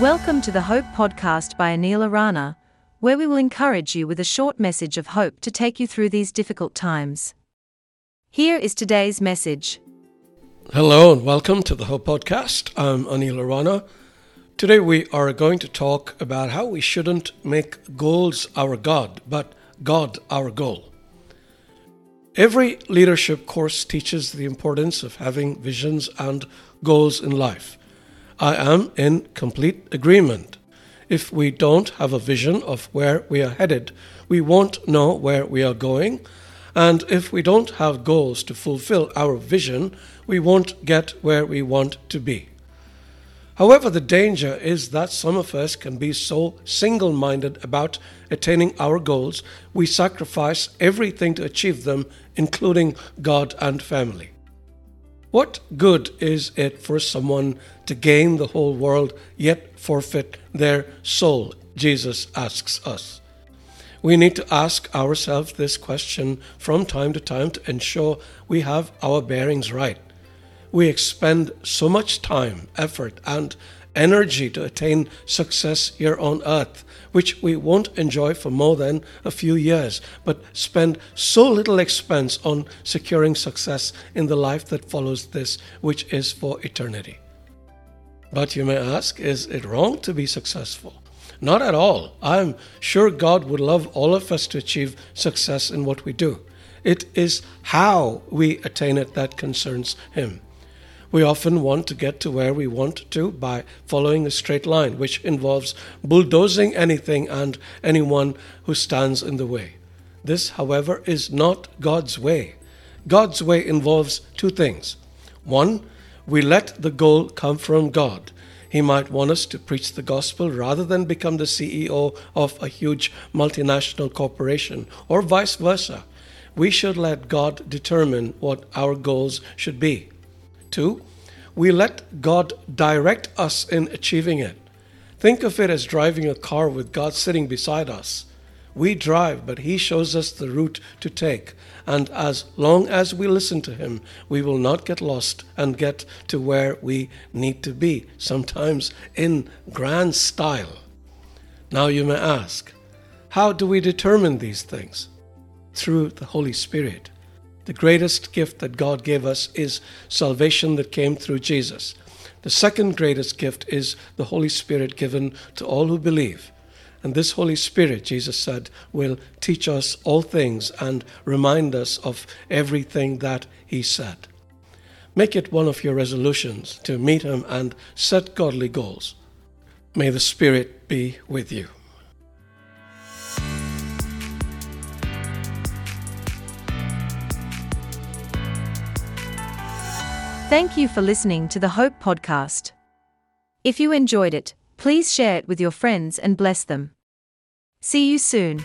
Welcome to the Hope Podcast by Anil Arana, where we will encourage you with a short message of hope to take you through these difficult times. Here is today's message. Hello and welcome to the Hope Podcast. I'm Anil Arana. Today we are going to talk about how we shouldn't make goals our God, but God our goal. Every leadership course teaches the importance of having visions and goals in life. I am in complete agreement. If we don't have a vision of where we are headed, we won't know where we are going. And if we don't have goals to fulfill our vision, we won't get where we want to be. However, the danger is that some of us can be so single minded about attaining our goals, we sacrifice everything to achieve them, including God and family. What good is it for someone to gain the whole world yet forfeit their soul? Jesus asks us. We need to ask ourselves this question from time to time to ensure we have our bearings right. We expend so much time, effort, and energy to attain success here on earth, which we won't enjoy for more than a few years, but spend so little expense on securing success in the life that follows this, which is for eternity. But you may ask, is it wrong to be successful? Not at all. I'm sure God would love all of us to achieve success in what we do. It is how we attain it that concerns Him. We often want to get to where we want to by following a straight line, which involves bulldozing anything and anyone who stands in the way. This, however, is not God's way. God's way involves two things. One, we let the goal come from God. He might want us to preach the gospel rather than become the CEO of a huge multinational corporation, or vice versa. We should let God determine what our goals should be. Two, we let God direct us in achieving it. Think of it as driving a car with God sitting beside us. We drive, but He shows us the route to take. And as long as we listen to Him, we will not get lost and get to where we need to be, sometimes in grand style. Now you may ask, how do we determine these things? Through the Holy Spirit. The greatest gift that God gave us is salvation that came through Jesus. The second greatest gift is the Holy Spirit given to all who believe. And this Holy Spirit, Jesus said, will teach us all things and remind us of everything that He said. Make it one of your resolutions to meet Him and set godly goals. May the Spirit be with you. Thank you for listening to the Hope Podcast. If you enjoyed it, please share it with your friends and bless them. See you soon.